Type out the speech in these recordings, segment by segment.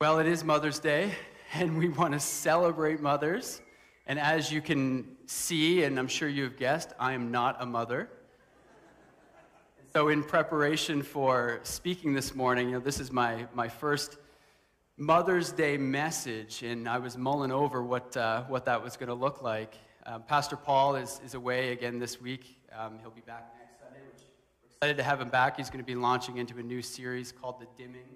Well, it is Mother's Day, and we want to celebrate mothers. And as you can see, and I'm sure you've guessed, I am not a mother. So, in preparation for speaking this morning, you know, this is my, my first Mother's Day message, and I was mulling over what, uh, what that was going to look like. Um, Pastor Paul is, is away again this week. Um, he'll be back next Sunday, which we're excited to have him back. He's going to be launching into a new series called The Dimming.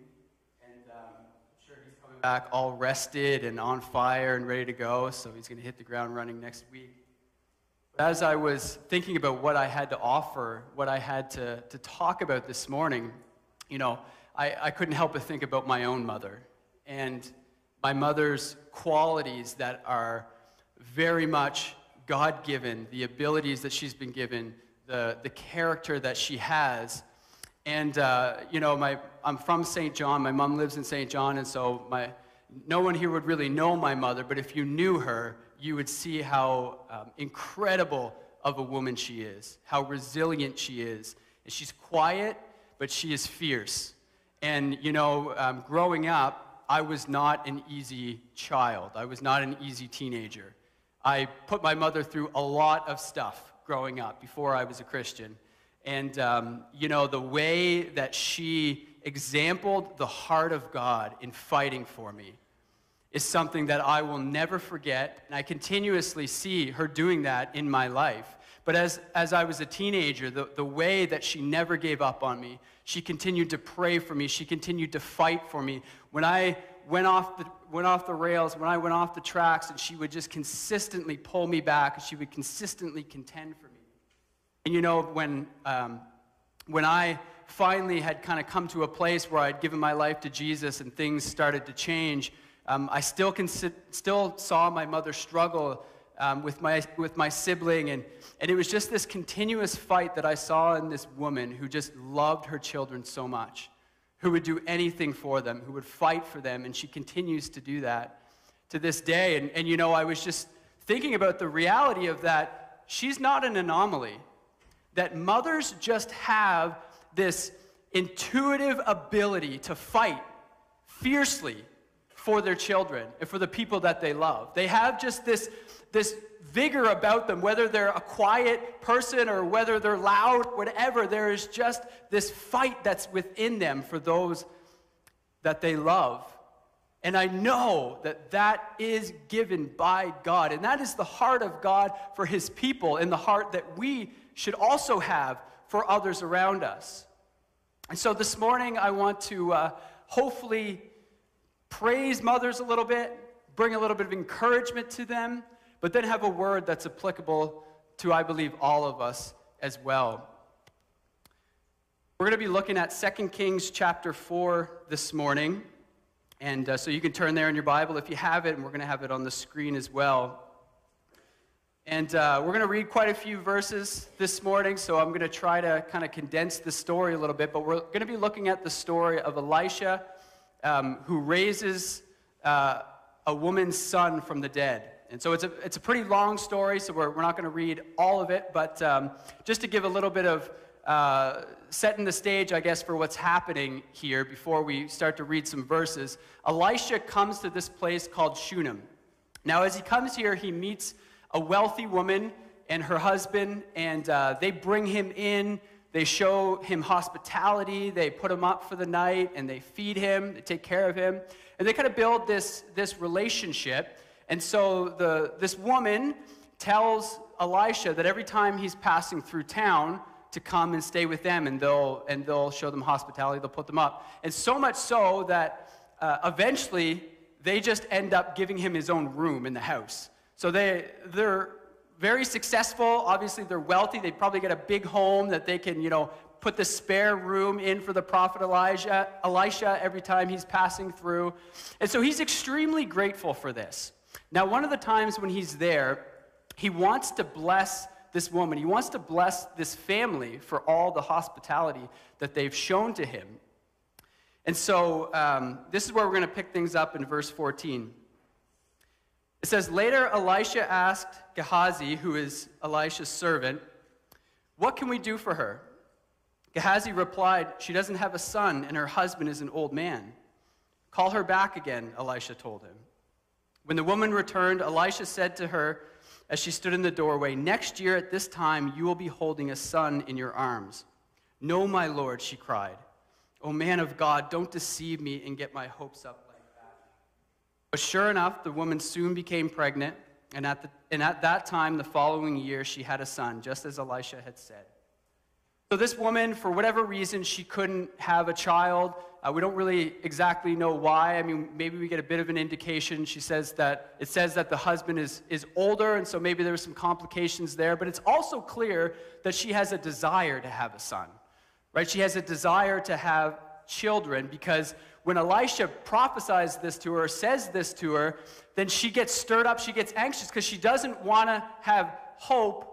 And um, I'm sure he's coming back all rested and on fire and ready to go, so he's going to hit the ground running next week. As I was thinking about what I had to offer, what I had to, to talk about this morning, you know, I, I couldn't help but think about my own mother and my mother's qualities that are very much God given, the abilities that she's been given, the, the character that she has. And, uh, you know, my, I'm from Saint John. My mom lives in Saint John, and so my, no one here would really know my mother, but if you knew her, you would see how um, incredible of a woman she is, how resilient she is. And she's quiet, but she is fierce. And, you know, um, growing up, I was not an easy child. I was not an easy teenager. I put my mother through a lot of stuff growing up before I was a Christian. And, um, you know, the way that she exampled the heart of God in fighting for me is something that I will never forget. And I continuously see her doing that in my life. But as, as I was a teenager, the, the way that she never gave up on me, she continued to pray for me, she continued to fight for me. When I went off the, went off the rails, when I went off the tracks, and she would just consistently pull me back, she would consistently contend for me. And you know, when, um, when I finally had kind of come to a place where I'd given my life to Jesus and things started to change, um, I still, still saw my mother struggle um, with, my, with my sibling. And, and it was just this continuous fight that I saw in this woman who just loved her children so much, who would do anything for them, who would fight for them. And she continues to do that to this day. And, and you know, I was just thinking about the reality of that. She's not an anomaly, that mothers just have this intuitive ability to fight fiercely for their children and for the people that they love. They have just this this vigor about them, whether they're a quiet person or whether they're loud, whatever. There is just this fight that's within them for those that they love. And I know that that is given by God. And that is the heart of God for his people and the heart that we should also have for others around us. And so this morning, I want to uh, hopefully praise mothers a little bit, bring a little bit of encouragement to them, but then have a word that's applicable to, I believe, all of us as well. We're going to be looking at 2 Kings chapter 4 this morning. And uh, so you can turn there in your Bible if you have it, and we're going to have it on the screen as well. And uh, we're going to read quite a few verses this morning, so I'm going to try to kind of condense the story a little bit. But we're going to be looking at the story of Elisha, um, who raises uh, a woman's son from the dead. And so it's a, it's a pretty long story, so we're, we're not going to read all of it, but um, just to give a little bit of uh, setting the stage, I guess, for what's happening here before we start to read some verses. Elisha comes to this place called Shunem. Now, as he comes here, he meets a wealthy woman and her husband, and uh, they bring him in. They show him hospitality. They put him up for the night, and they feed him. They take care of him. And they kind of build this, this relationship. And so the, this woman tells Elisha that every time he's passing through town, to come and stay with them, and they'll, and they'll show them hospitality, they'll put them up. And so much so that uh, eventually they just end up giving him his own room in the house. So they, they're very successful. Obviously, they're wealthy. They probably get a big home that they can, you know, put the spare room in for the prophet Elijah, Elisha every time he's passing through. And so he's extremely grateful for this. Now, one of the times when he's there, he wants to bless this woman. He wants to bless this family for all the hospitality that they've shown to him. And so, um, this is where we're going to pick things up in verse 14. It says, Later, Elisha asked Gehazi, who is Elisha's servant, What can we do for her? Gehazi replied, She doesn't have a son, and her husband is an old man. Call her back again, Elisha told him. When the woman returned, Elisha said to her as she stood in the doorway, Next year at this time you will be holding a son in your arms. No, my Lord, she cried. O man of God, don't deceive me and get my hopes up. But sure enough, the woman soon became pregnant, and at, the, and at that time, the following year, she had a son, just as Elisha had said. So, this woman, for whatever reason, she couldn't have a child. Uh, we don't really exactly know why. I mean, maybe we get a bit of an indication. She says that it says that the husband is, is older, and so maybe there were some complications there. But it's also clear that she has a desire to have a son, right? She has a desire to have children because when Elisha prophesies this to her, says this to her, then she gets stirred up, she gets anxious because she doesn't want to have hope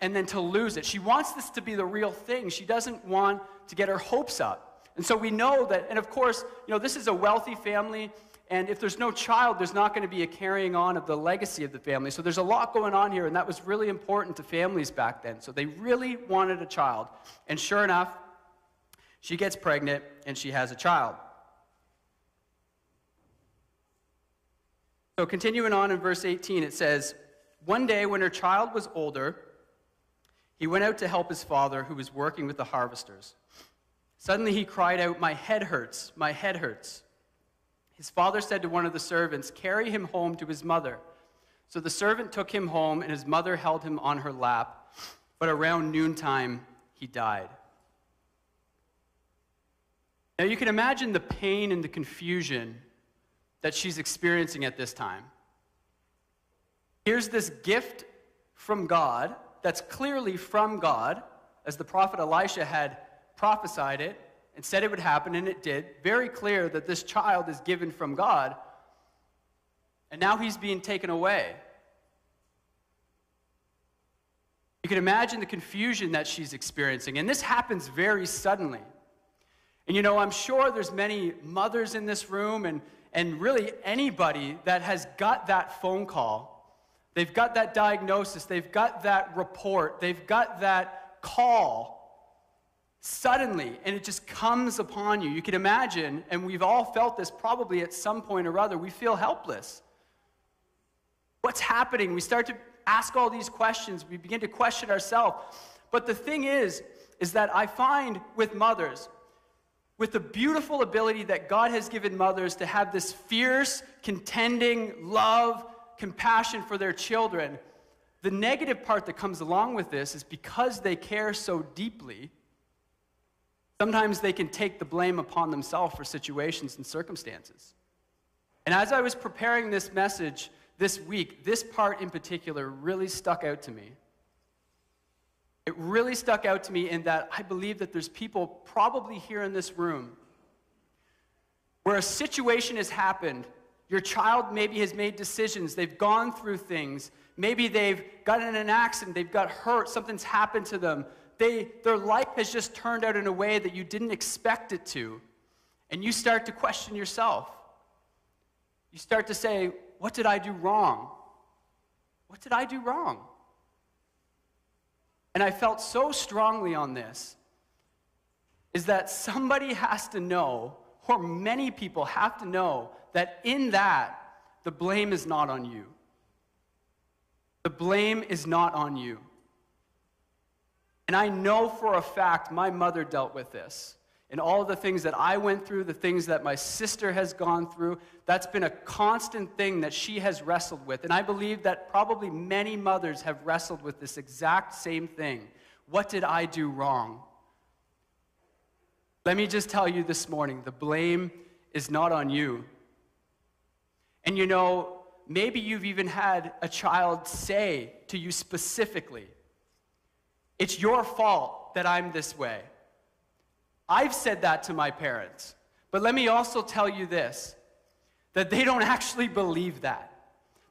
and then to lose it. She wants this to be the real thing. She doesn't want to get her hopes up. And so we know that, and of course, you know, this is a wealthy family, and if there's no child, there's not going to be a carrying on of the legacy of the family. So there's a lot going on here, and that was really important to families back then. So they really wanted a child. And sure enough, she gets pregnant and she has a child. So continuing on in verse 18, it says, One day when her child was older, he went out to help his father, who was working with the harvesters. Suddenly he cried out, My head hurts, my head hurts. His father said to one of the servants, Carry him home to his mother. So the servant took him home, and his mother held him on her lap. But around noontime, he died. Now you can imagine the pain and the confusion that she's experiencing at this time. Here's this gift from God that's clearly from God, as the prophet Elisha had prophesied it and said it would happen, and it did. Very clear that this child is given from God, and now he's being taken away. You can imagine the confusion that she's experiencing, and this happens very suddenly. And you know, I'm sure there's many mothers in this room and, and really anybody that has got that phone call They've got that diagnosis, they've got that report, they've got that call suddenly, and it just comes upon you. You can imagine, and we've all felt this probably at some point or other, we feel helpless. What's happening? We start to ask all these questions, we begin to question ourselves. But the thing is, is that I find with mothers, with the beautiful ability that God has given mothers to have this fierce, contending love compassion for their children. The negative part that comes along with this is because they care so deeply, sometimes they can take the blame upon themselves for situations and circumstances. And as I was preparing this message this week, this part in particular really stuck out to me. It really stuck out to me in that I believe that there's people probably here in this room where a situation has happened your child maybe has made decisions, they've gone through things. Maybe they've gotten in an accident, they've got hurt, something's happened to them. They, their life has just turned out in a way that you didn't expect it to. And you start to question yourself. You start to say, What did I do wrong? What did I do wrong? And I felt so strongly on this is that somebody has to know, or many people have to know, that in that, the blame is not on you. The blame is not on you. And I know for a fact my mother dealt with this. And all the things that I went through, the things that my sister has gone through, that's been a constant thing that she has wrestled with. And I believe that probably many mothers have wrestled with this exact same thing. What did I do wrong? Let me just tell you this morning the blame is not on you. And you know, maybe you've even had a child say to you specifically, It's your fault that I'm this way. I've said that to my parents. But let me also tell you this that they don't actually believe that.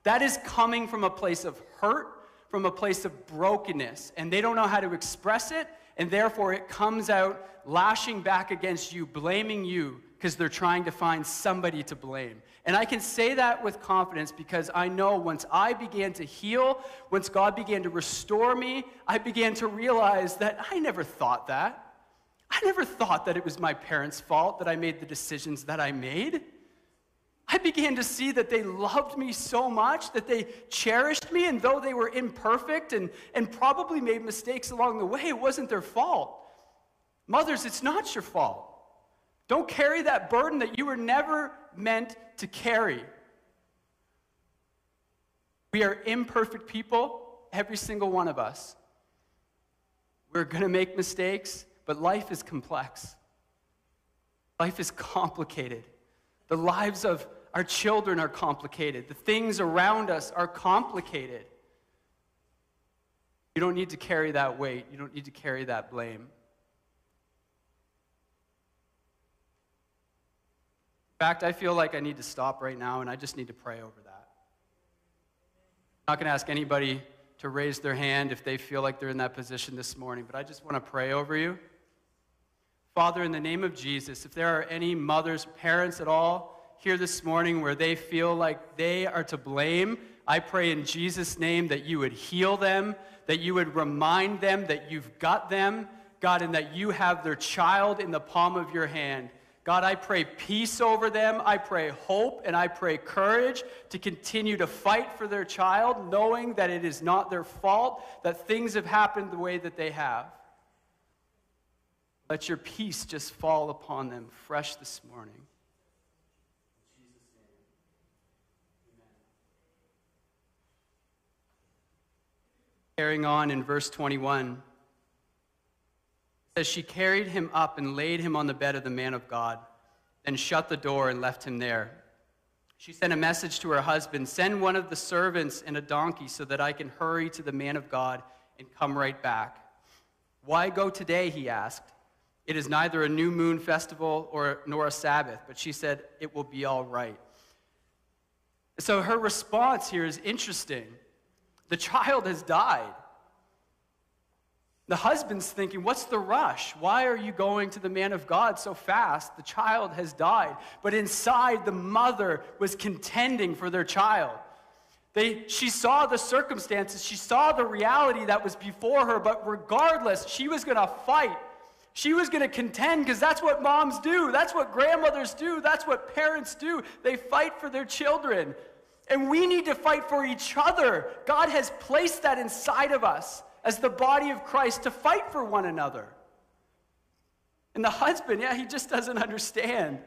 That is coming from a place of hurt, from a place of brokenness, and they don't know how to express it, and therefore it comes out lashing back against you, blaming you because they're trying to find somebody to blame. And I can say that with confidence because I know once I began to heal, once God began to restore me, I began to realize that I never thought that. I never thought that it was my parents' fault that I made the decisions that I made. I began to see that they loved me so much, that they cherished me, and though they were imperfect and, and probably made mistakes along the way, it wasn't their fault. Mothers, it's not your fault. Don't carry that burden that you were never meant to carry. We are imperfect people, every single one of us. We're going to make mistakes, but life is complex. Life is complicated. The lives of our children are complicated. The things around us are complicated. You don't need to carry that weight. You don't need to carry that blame. In fact, I feel like I need to stop right now and I just need to pray over that. I'm not going to ask anybody to raise their hand if they feel like they're in that position this morning, but I just want to pray over you. Father, in the name of Jesus, if there are any mothers, parents at all here this morning where they feel like they are to blame, I pray in Jesus' name that you would heal them, that you would remind them that you've got them, God, and that you have their child in the palm of your hand. God, I pray peace over them. I pray hope and I pray courage to continue to fight for their child, knowing that it is not their fault that things have happened the way that they have. Let your peace just fall upon them fresh this morning. Carrying on in verse 21 says she carried him up and laid him on the bed of the man of God, then shut the door and left him there. She sent a message to her husband Send one of the servants and a donkey so that I can hurry to the man of God and come right back. Why go today? He asked. It is neither a new moon festival or, nor a Sabbath. But she said, It will be all right. So her response here is interesting. The child has died. The husband's thinking, What's the rush? Why are you going to the man of God so fast? The child has died. But inside, the mother was contending for their child. They, she saw the circumstances, she saw the reality that was before her, but regardless, she was going to fight. She was going to contend because that's what moms do. That's what grandmothers do. That's what parents do. They fight for their children. And we need to fight for each other. God has placed that inside of us as the body of Christ to fight for one another. And the husband, yeah, he just doesn't understand,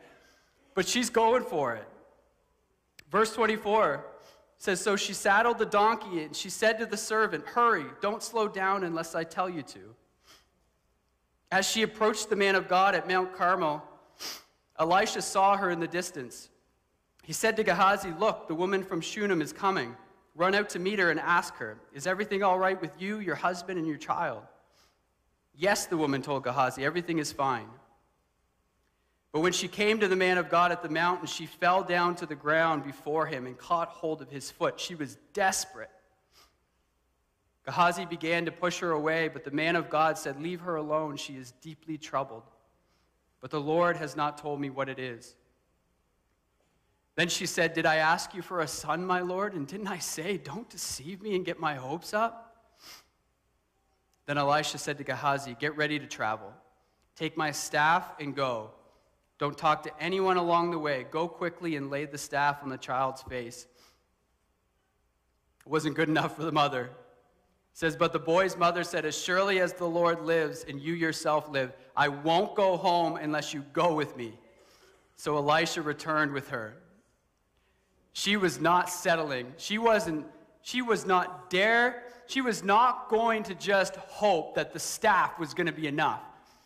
but she's going for it. Verse 24 says So she saddled the donkey and she said to the servant, Hurry, don't slow down unless I tell you to. As she approached the man of God at Mount Carmel, Elisha saw her in the distance. He said to Gehazi, Look, the woman from Shunem is coming. Run out to meet her and ask her, Is everything all right with you, your husband, and your child? Yes, the woman told Gehazi, Everything is fine. But when she came to the man of God at the mountain, she fell down to the ground before him and caught hold of his foot. She was desperate. Gehazi began to push her away, but the man of God said, Leave her alone. She is deeply troubled. But the Lord has not told me what it is. Then she said, Did I ask you for a son, my Lord? And didn't I say, Don't deceive me and get my hopes up? Then Elisha said to Gehazi, Get ready to travel. Take my staff and go. Don't talk to anyone along the way. Go quickly and lay the staff on the child's face. It wasn't good enough for the mother. Says, But the boy's mother said, As surely as the Lord lives and you yourself live, I won't go home unless you go with me. So Elisha returned with her. She was not settling. She wasn't, she was not dare, she was not going to just hope that the staff was going to be enough.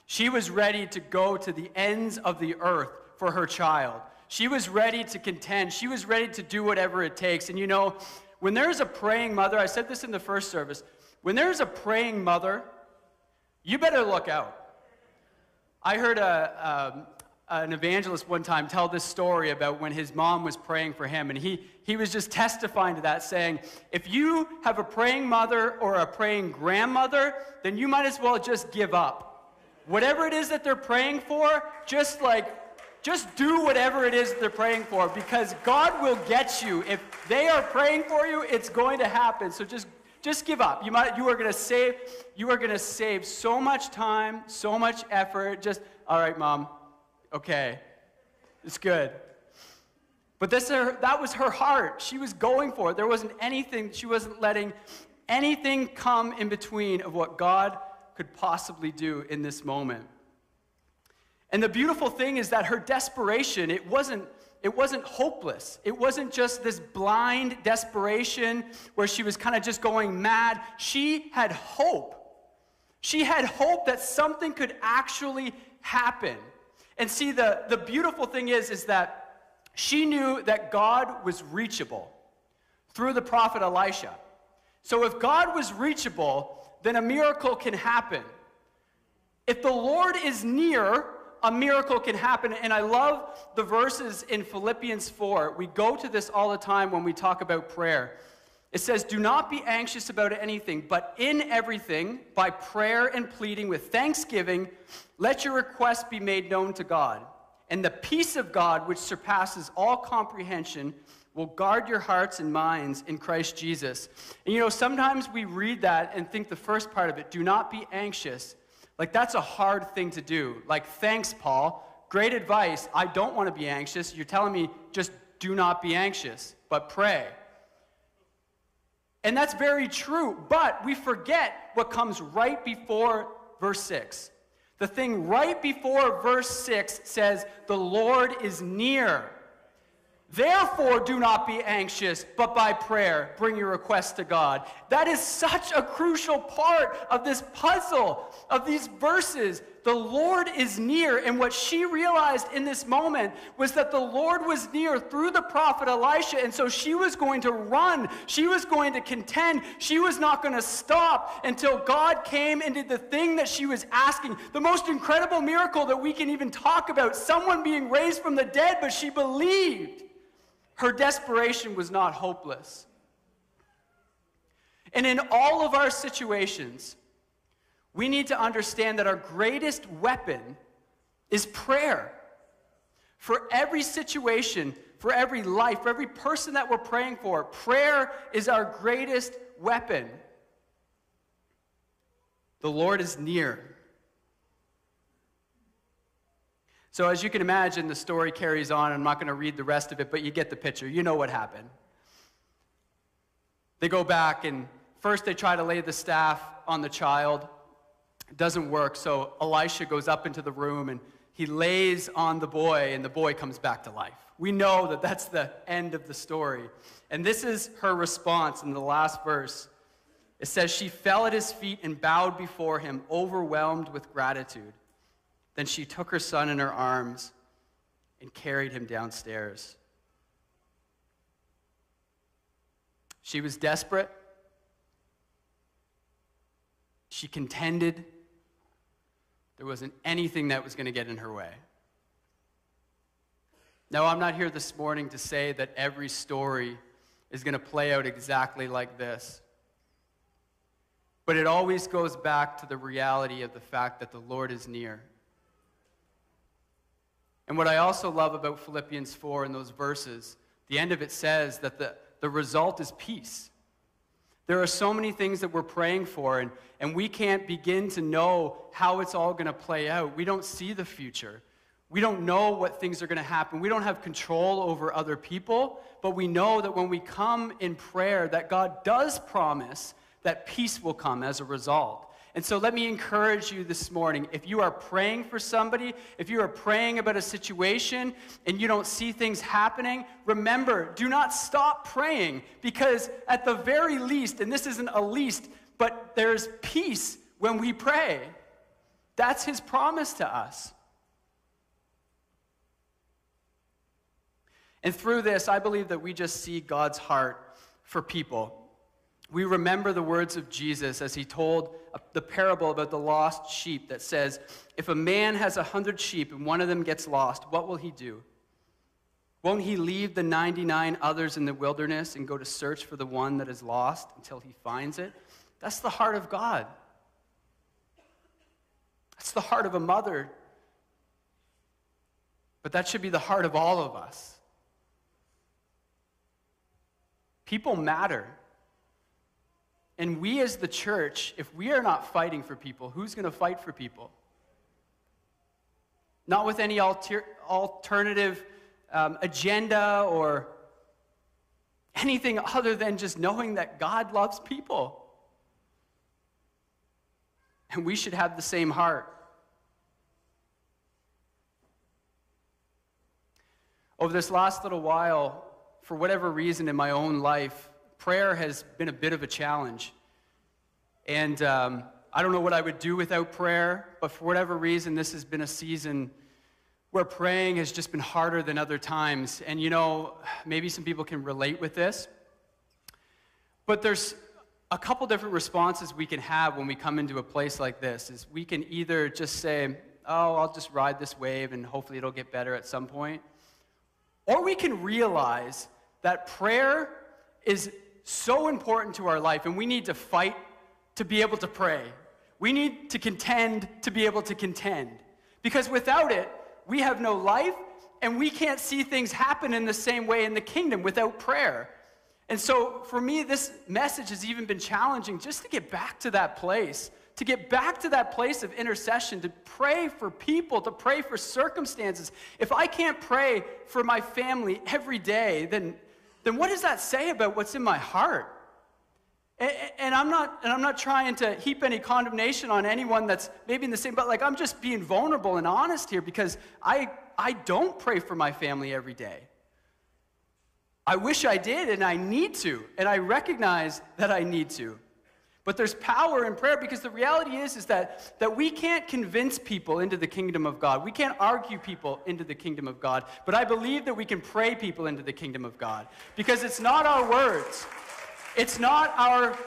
She was ready to go to the ends of the earth for her child. She was ready to contend. She was ready to do whatever it takes. And you know, when there's a praying mother, I said this in the first service, when there's a praying mother, you better look out. I heard a, um, an evangelist one time tell this story about when his mom was praying for him, and he, he was just testifying to that, saying, If you have a praying mother or a praying grandmother, then you might as well just give up. Whatever it is that they're praying for, just like, just do whatever it is they're praying for because God will get you. If they are praying for you, it's going to happen. So just just give up. You might you are going to save you are going to save so much time, so much effort. Just all right, mom, Okay, it's good. But this, that was her heart. She was going for it. There wasn't anything, she wasn't letting anything come in between of what God could possibly do in this moment. And the beautiful thing is that her desperation, it wasn't, it wasn't hopeless. It wasn't just this blind desperation where she was kind of just going mad. She had hope. She had hope that something could actually happen. And see, the, the beautiful thing is, is that she knew that God was reachable through the prophet Elisha. So if God was reachable, then a miracle can happen. If the Lord is near, a miracle can happen. And I love the verses in Philippians 4. We go to this all the time when we talk about prayer. It says, Do not be anxious about anything, but in everything, by prayer and pleading with thanksgiving, let your requests be made known to God. And the peace of God, which surpasses all comprehension, will guard your hearts and minds in Christ Jesus. And you know, sometimes we read that and think the first part of it, do not be anxious. Like, that's a hard thing to do. Like, thanks, Paul. Great advice. I don't want to be anxious. You're telling me just do not be anxious, but pray. And that's very true, but we forget what comes right before verse 6. The thing right before verse 6 says, The Lord is near. Therefore, do not be anxious, but by prayer bring your requests to God. That is such a crucial part of this puzzle, of these verses. The Lord is near. And what she realized in this moment was that the Lord was near through the prophet Elisha. And so she was going to run. She was going to contend. She was not going to stop until God came and did the thing that she was asking. The most incredible miracle that we can even talk about someone being raised from the dead, but she believed. Her desperation was not hopeless. And in all of our situations, we need to understand that our greatest weapon is prayer. For every situation, for every life, for every person that we're praying for, prayer is our greatest weapon. The Lord is near. So, as you can imagine, the story carries on. I'm not going to read the rest of it, but you get the picture. You know what happened. They go back, and first they try to lay the staff on the child. Doesn't work, so Elisha goes up into the room and he lays on the boy, and the boy comes back to life. We know that that's the end of the story. And this is her response in the last verse. It says, She fell at his feet and bowed before him, overwhelmed with gratitude. Then she took her son in her arms and carried him downstairs. She was desperate. She contended. There wasn't anything that was going to get in her way. Now, I'm not here this morning to say that every story is going to play out exactly like this. But it always goes back to the reality of the fact that the Lord is near. And what I also love about Philippians 4 and those verses, the end of it says that the, the result is peace. There are so many things that we're praying for, and, and we can't begin to know how it's all going to play out. We don't see the future. We don't know what things are going to happen. We don't have control over other people, but we know that when we come in prayer that God does promise that peace will come as a result. And so let me encourage you this morning. If you are praying for somebody, if you are praying about a situation and you don't see things happening, remember, do not stop praying because at the very least, and this isn't a least, but there's peace when we pray. That's his promise to us. And through this, I believe that we just see God's heart for people we remember the words of Jesus as he told the parable about the lost sheep that says, If a man has a hundred sheep and one of them gets lost, what will he do? Won't he leave the 99 others in the wilderness and go to search for the one that is lost until he finds it? That's the heart of God. That's the heart of a mother. But that should be the heart of all of us. People matter. And we as the church, if we are not fighting for people, who's going to fight for people? Not with any alter- alternative um, agenda or anything other than just knowing that God loves people. And we should have the same heart. Over this last little while, for whatever reason in my own life, prayer has been a bit of a challenge. And um, I don't know what I would do without prayer, but for whatever reason, this has been a season where praying has just been harder than other times. And you know, maybe some people can relate with this. But there's a couple different responses we can have when we come into a place like this is we can either just say, "Oh, I'll just ride this wave and hopefully it'll get better at some point." Or we can realize that prayer is so important to our life and we need to fight to be able to pray. We need to contend to be able to contend. Because without it, we have no life and we can't see things happen in the same way in the kingdom without prayer. And so for me, this message has even been challenging just to get back to that place, to get back to that place of intercession, to pray for people, to pray for circumstances. If I can't pray for my family every day, then, then what does that say about what's in my heart? And, and, I'm not, and I'm not trying to heap any condemnation on anyone that's maybe in the same, but like I'm just being vulnerable and honest here because I, I don't pray for my family every day. I wish I did, and I need to, and I recognize that I need to. But there's power in prayer because the reality is, is that, that we can't convince people into the kingdom of God. We can't argue people into the kingdom of God. But I believe that we can pray people into the kingdom of God because it's not our words, it's not our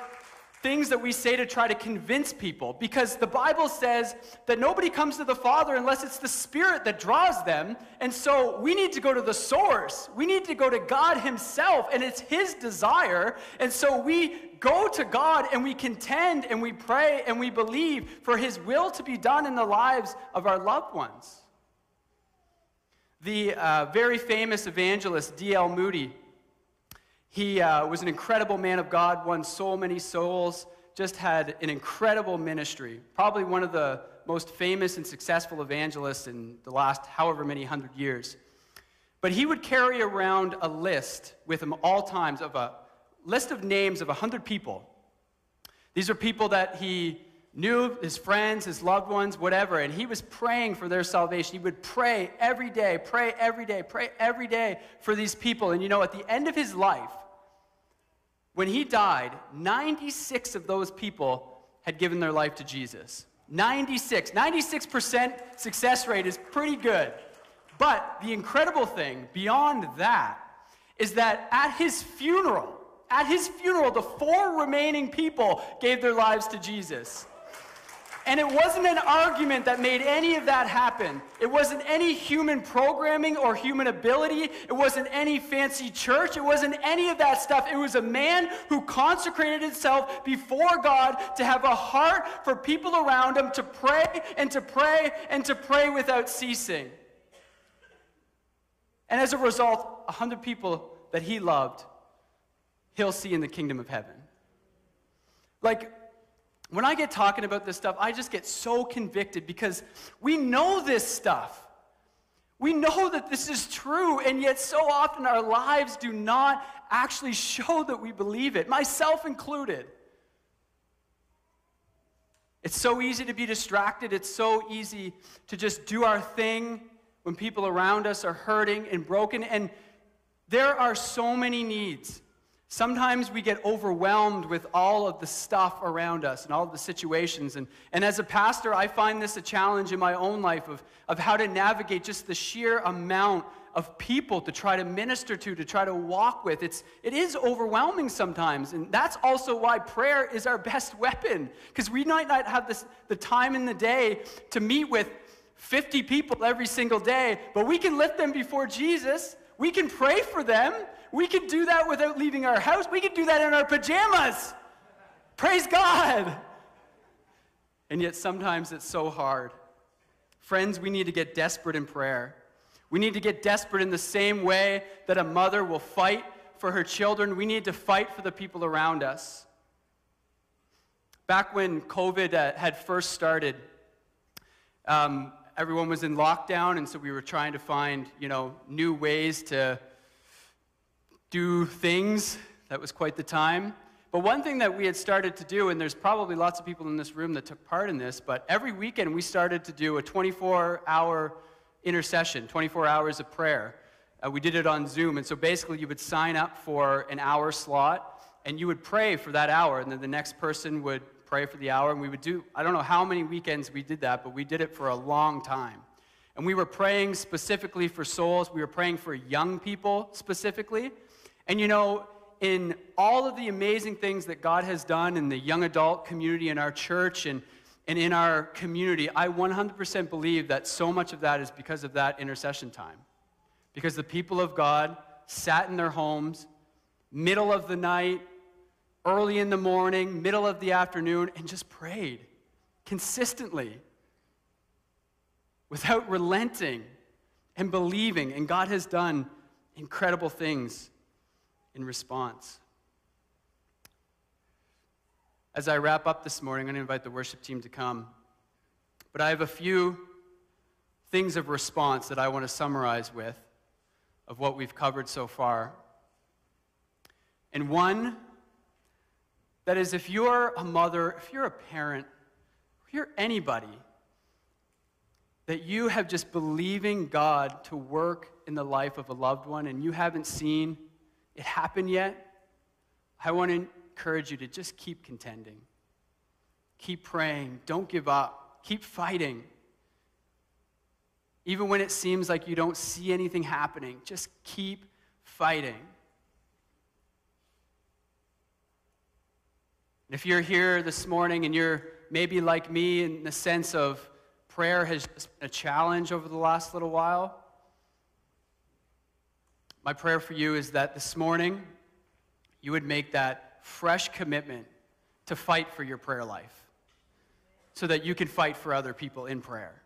things that we say to try to convince people because the Bible says that nobody comes to the Father unless it's the Spirit that draws them. And so we need to go to the source. We need to go to God Himself, and it's His desire. And so we go to God and we contend and we pray and we believe for His will to be done in the lives of our loved ones. The uh, very famous evangelist D.L. Moody he uh, was an incredible man of God, won so many souls, just had an incredible ministry. Probably one of the most famous and successful evangelists in the last however many hundred years. But he would carry around a list with him all times of a list of names of 100 people. These are people that he knew, his friends, his loved ones, whatever, and he was praying for their salvation. He would pray every day, pray every day, pray every day for these people. And you know, at the end of his life, when he died, 96 of those people had given their life to Jesus. 96. 96% success rate is pretty good. But the incredible thing beyond that is that at his funeral, at his funeral, the four remaining people gave their lives to Jesus. And it wasn't an argument that made any of that happen. It wasn't any human programming or human ability. It wasn't any fancy church. It wasn't any of that stuff. It was a man who consecrated himself before God to have a heart for people around him to pray and to pray and to pray without ceasing. And as a result, a hundred people that he loved, he'll see in the kingdom of heaven. Like, when I get talking about this stuff, I just get so convicted because we know this stuff. We know that this is true, and yet so often our lives do not actually show that we believe it, myself included. It's so easy to be distracted. It's so easy to just do our thing when people around us are hurting and broken. And there are so many needs. Sometimes we get overwhelmed with all of the stuff around us and all of the situations. And, and as a pastor, I find this a challenge in my own life of, of how to navigate just the sheer amount of people to try to minister to, to try to walk with. It's, it is overwhelming sometimes. And that's also why prayer is our best weapon. Because we might not have this, the time in the day to meet with 50 people every single day, but we can lift them before Jesus. We can pray for them. We can do that without leaving our house. We can do that in our pajamas. Praise God. And yet sometimes it's so hard. Friends, we need to get desperate in prayer. We need to get desperate in the same way that a mother will fight for her children. We need to fight for the people around us. Back when COVID uh, had first started, um, everyone was in lockdown, and so we were trying to find, you know, new ways to do things. That was quite the time. But one thing that we had started to do, and there's probably lots of people in this room that took part in this, but every weekend we started to do a 24 hour intercession, 24 hours of prayer. Uh, we did it on Zoom. And so basically, you would sign up for an hour slot and you would pray for that hour. And then the next person would pray for the hour. And we would do, I don't know how many weekends we did that, but we did it for a long time. And we were praying specifically for souls. We were praying for young people specifically. And you know, in all of the amazing things that God has done in the young adult community in our church and, and in our community, I 100% believe that so much of that is because of that intercession time. Because the people of God sat in their homes, middle of the night, early in the morning, middle of the afternoon, and just prayed consistently without relenting and believing. And God has done incredible things in response. As I wrap up this morning, I'm going to invite the worship team to come. But I have a few things of response that I want to summarize with of what we've covered so far. And one that is if you're a mother, if you're a parent, if you're anybody, that you have just believing God to work in the life of a loved one and you haven't seen it happened yet, I want to encourage you to just keep contending. Keep praying. Don't give up. Keep fighting. Even when it seems like you don't see anything happening, just keep fighting. And if you're here this morning and you're maybe like me in the sense of prayer has just been a challenge over the last little while, my prayer for you is that this morning you would make that fresh commitment to fight for your prayer life so that you can fight for other people in prayer.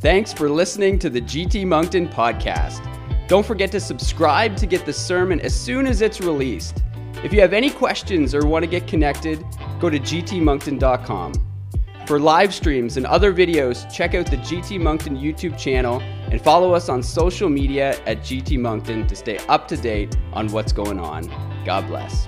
Thanks for listening to the GT Moncton podcast. Don't forget to subscribe to get the sermon as soon as it's released. If you have any questions or want to get connected, go to gtmoncton.com. For live streams and other videos, check out the GT Moncton YouTube channel and follow us on social media at GT Moncton to stay up to date on what's going on. God bless.